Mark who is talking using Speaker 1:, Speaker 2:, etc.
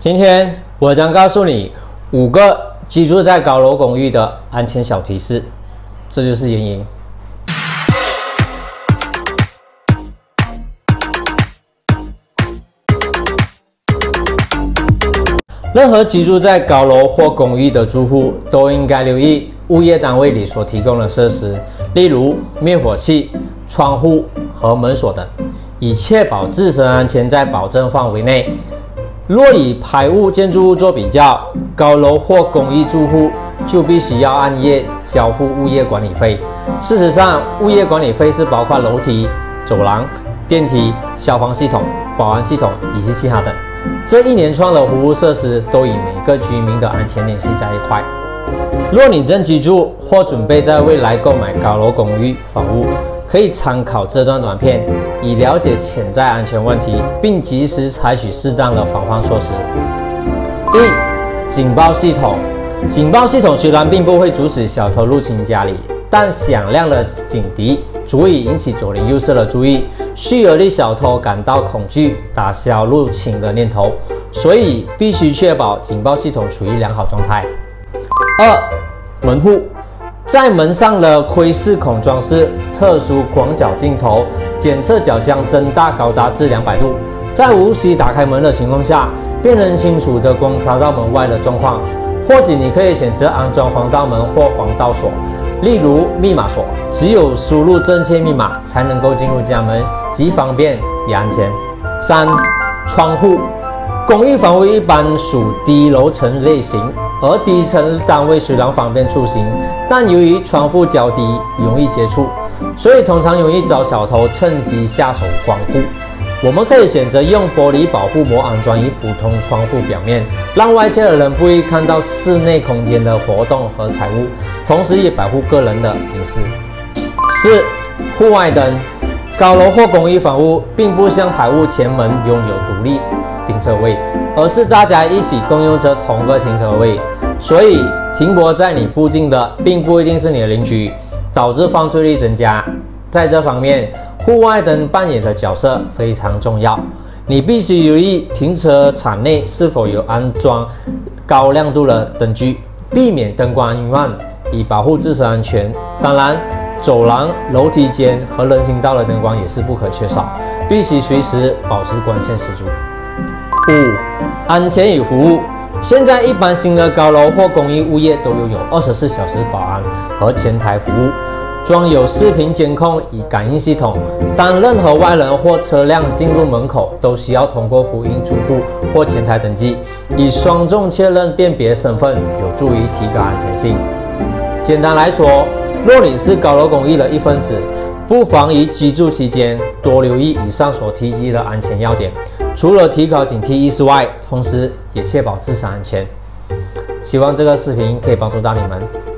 Speaker 1: 今天我将告诉你五个居住在高楼公寓的安全小提示，这就是原因。任何居住在高楼或公寓的住户都应该留意物业单位里所提供的设施，例如灭火器、窗户和门锁等，以确保自身安全在保证范围内。若以排污建筑物做比较，高楼或公寓住户就必须要按月交付物业管理费。事实上，物业管理费是包括楼梯、走廊、电梯、消防系统、保安系统以及其他等。这一连串的服务设施都与每个居民的安全联系在一块。若你正居住或准备在未来购买高楼公寓房屋，可以参考这段短片，以了解潜在安全问题，并及时采取适当的防范措施。一、警报系统。警报系统虽然并不会阻止小偷入侵家里，但响亮的警笛足以引起左邻右舍的注意，续而令小偷感到恐惧，打消入侵的念头。所以必须确保警报系统处于良好状态。二、门户。在门上的窥视孔装饰特殊广角镜头，检测角将增大高达至两百度，在无需打开门的情况下，便能清楚地观察到门外的状况。或许你可以选择安装防盗门或防盗锁，例如密码锁，只有输入正确密码才能够进入家门，既方便也安全。三、窗户。公寓房屋一般属低楼层类型，而低层单位虽然方便出行，但由于窗户较低，容易接触，所以通常容易遭小偷趁机下手光顾。我们可以选择用玻璃保护膜安装于普通窗户表面，让外界的人不易看到室内空间的活动和财物，同时也保护个人的隐私。四、户外灯。高楼或公寓房屋并不像排屋前门拥有独立。停车位，而是大家一起共用着同个停车位，所以停泊在你附近的并不一定是你的邻居，导致犯罪率增加。在这方面，户外灯扮演的角色非常重要，你必须留意停车场内是否有安装高亮度的灯具，避免灯光晕暗，以保护自身安全。当然，走廊、楼梯间和人行道的灯光也是不可缺少，必须随时保持光线十足。五、安全与服务。现在一般新的高楼或公寓物业都拥有二十四小时保安和前台服务，装有视频监控与感应系统。当任何外人或车辆进入门口，都需要通过福音住户或前台登记，以双重确认辨别身份，有助于提高安全性。简单来说，若你是高楼公寓的一份子，不妨于居住期间多留意以上所提及的安全要点。除了提高警惕意识外，同时也确保自身安全。希望这个视频可以帮助到你们。